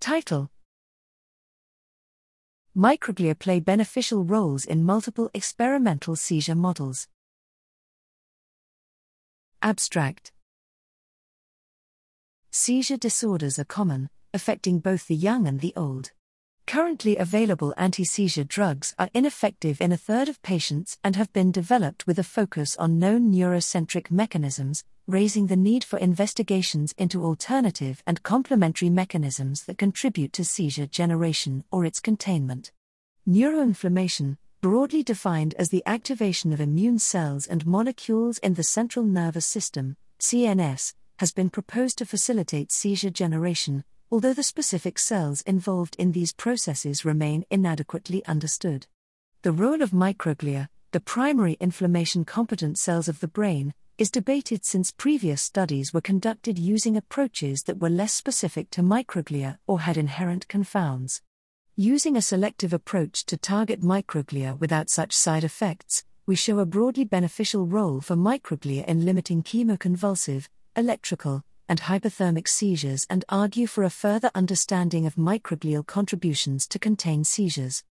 Title Microglia play beneficial roles in multiple experimental seizure models. Abstract Seizure disorders are common, affecting both the young and the old. Currently available anti seizure drugs are ineffective in a third of patients and have been developed with a focus on known neurocentric mechanisms, raising the need for investigations into alternative and complementary mechanisms that contribute to seizure generation or its containment. Neuroinflammation, broadly defined as the activation of immune cells and molecules in the central nervous system, CNS, has been proposed to facilitate seizure generation, although the specific cells involved in these processes remain inadequately understood. The role of microglia, the primary inflammation competent cells of the brain, is debated since previous studies were conducted using approaches that were less specific to microglia or had inherent confounds. Using a selective approach to target microglia without such side effects, we show a broadly beneficial role for microglia in limiting chemoconvulsive, electrical, and hyperthermic seizures and argue for a further understanding of microglial contributions to contain seizures.